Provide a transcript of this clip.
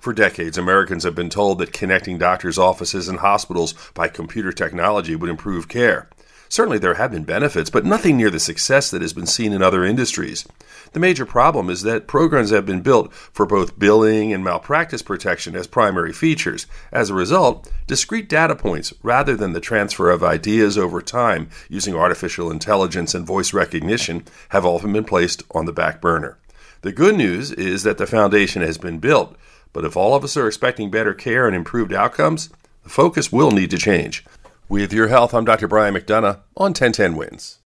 For decades, Americans have been told that connecting doctors' offices and hospitals by computer technology would improve care. Certainly, there have been benefits, but nothing near the success that has been seen in other industries. The major problem is that programs have been built for both billing and malpractice protection as primary features. As a result, discrete data points, rather than the transfer of ideas over time using artificial intelligence and voice recognition, have often been placed on the back burner. The good news is that the foundation has been built, but if all of us are expecting better care and improved outcomes, the focus will need to change. With your health, I'm Dr. Brian McDonough on 1010 Wins.